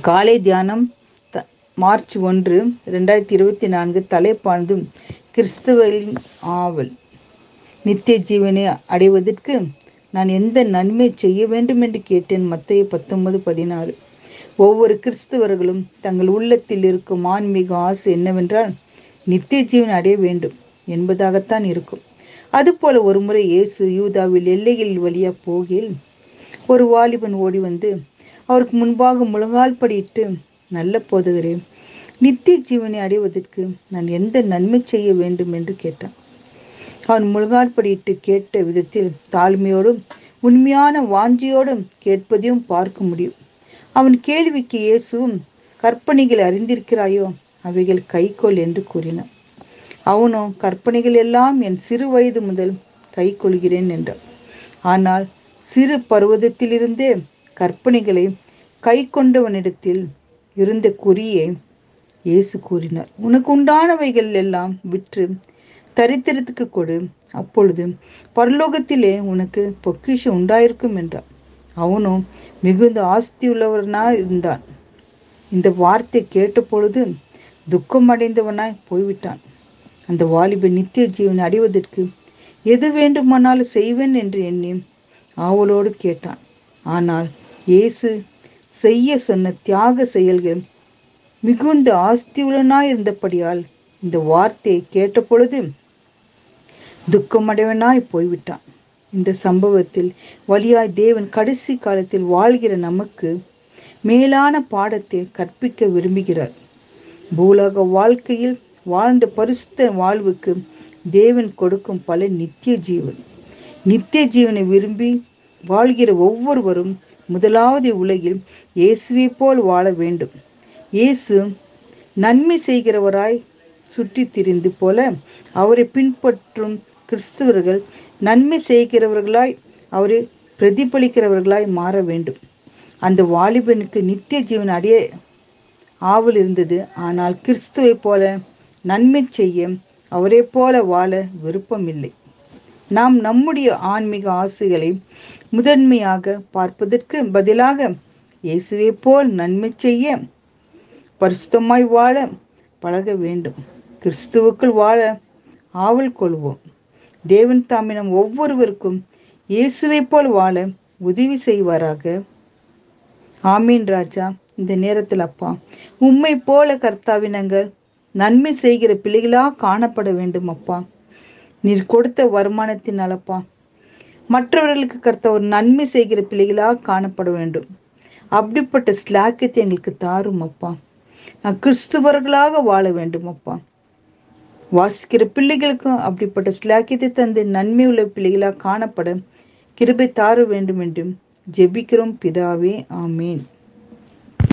காலை தியானம் த- மார்ச் ஒன்று ரெண்டாயிரத்தி இருபத்தி நான்கு தலைப்பானது கிறிஸ்துவரின் ஆவல். நித்திய ஜீவனை அடைவதற்கு நான் எந்த நன்மை செய்ய வேண்டும் என்று கேட்டேன். மத்திய பத்தொன்பது பதினாறு. ஒவ்வொரு கிறிஸ்துவர்களும் தங்கள் உள்ளத்தில் இருக்கும் ஆன்மீக ஆசை என்னவென்றால் நித்திய ஜீவன் அடைய வேண்டும் என்பதாகத்தான் இருக்கும். அதுபோல ஒருமுறை இயேசு யூதாவில் எல்லைகளில் வழியா போகையில் ஒரு வாலிபன் ஓடி வந்து அவருக்கு முன்பாக முழங்கால் படியிட்டு நல்ல போதகரே நித்திய ஜீவனை அடைவதற்கு நான் எந்த நன்மை செய்ய வேண்டும் என்று கேட்டான். அவன் முழங்கால் படியிட்டு கேட்ட விதத்தில் தாழ்மையோடும் உண்மையான வாஞ்சியோடும் கேட்பதையும் பார்க்க முடியும். அவன் கேள்விக்கு இயேசுவும் கற்பனைகள் அறிந்திருக்கிறாயோ? அவைகள் கைக்கொள் என்று கூறினான். அவனோ கற்பனைகள் எல்லாம் என் சிறு வயது முதல் கை கொள்கிறேன் என்றான். ஆனால் சிறு பருவதத்திலிருந்தே கற்பனைகளை கை கொண்டவனிடத்தில் இருந்த குறியை இயேசு கூறினார். உனக்கு உண்டானவைகள் எல்லாம் விற்று தரித்திரத்துக்கு கொடு. அப்பொழுது பரலோகத்திலே உனக்கு பொக்கிஷம் உண்டாயிருக்கும் என்றார். அவனும் மிகுந்த ஆஸ்தியுள்ளவனாய் இருந்தான். இந்த வார்த்தை கேட்ட பொழுது துக்கமடைந்தவனாய் போய்விட்டான். அந்த வாலிபன் நித்திய ஜீவன் அடைவதற்கு எது வேண்டுமானாலும் செய்வேன் என்று எண்ணி ஆவலோடு கேட்டான். ஆனால் இயேசு செய்ய சொன்ன தியாக செயல்கள் மிகுந்த ஆஸ்தியுள்ளனாய் இருந்தபடியால் இந்த வார்த்தையை கேட்ட பொழுது துக்கமடைவனாய் போய்விட்டான். இந்த சம்பவத்தில் வழியாய் தேவன் கடைசி காலத்தில் வாழ்கிற நமக்கு மேலான பாடத்தை கற்பிக்க விரும்புகிறார். பூலோக வாழ்க்கையில் வாழ்ந்த பரிசுத்த வாழ்வுக்கு தேவன் கொடுக்கும் பல நித்திய ஜீவன். நித்திய ஜீவனை விரும்பி வாழ்கிற ஒவ்வொருவரும் முதலாவது உலகில் இயேசுவை போல் வாழ வேண்டும். இயேசு நன்மை செய்கிறவராய் சுற்றி திரிந்து போல அவரை பின்பற்றும் கிறிஸ்தவர்கள் நன்மை செய்கிறவர்களாய் அவரை பிரதிபலிக்கிறவர்களாய் மாற வேண்டும். அந்த வாலிபனுக்கு நித்திய ஜீவன் அடைய ஆவல் இருந்தது. ஆனால் கிறிஸ்துவை போல நன்மை செய்ய அவரே போல வாழ விருப்பமில்லை. நாம் நம்முடைய ஆன்மீக ஆசைகளை முதன்மையாக பார்ப்பதற்கு பதிலாக இயேசுவை போல் நன்மை செய்ய பரிசுத்தமாய் வாழ பழக வேண்டும். கிறிஸ்துவுக்குள் வாழ ஆவல் கொள்வோம். தேவன் தாமே நம் ஒவ்வொருவருக்கும் இயேசுவை போல் வாழ உதவி செய்வாராக. ஆமீன் ராஜா. இந்த நேரத்தில் அப்பா உம்மை போல கர்த்தாவி நாங்கள் நன்மை செய்கிற பிள்ளைகளாக காணப்பட வேண்டும் அப்பா. நீர் கொடுத்த வருமானத்தின் அளப்பா? மற்றவர்களுக்கு கர்த்த ஒரு நன்மை செய்கிற பிள்ளைகளாக காணப்பட வேண்டும். அப்படிப்பட்ட ஸ்லாக்கியத்தை எங்களுக்கு தாரும் அப்பா. நான் கிறிஸ்துவர்களாக வாழ வேண்டும் அப்பா. வாசிக்கிற பிள்ளைகளுக்கும் அப்படிப்பட்ட ஸ்லாக்கியத்தை தந்து நன்மை உள்ள பிள்ளைகளாக காணப்பட கிருபை தார வேண்டும் என்றும் ஜெபிக்கிறோம் பிதாவே ஆமேன்.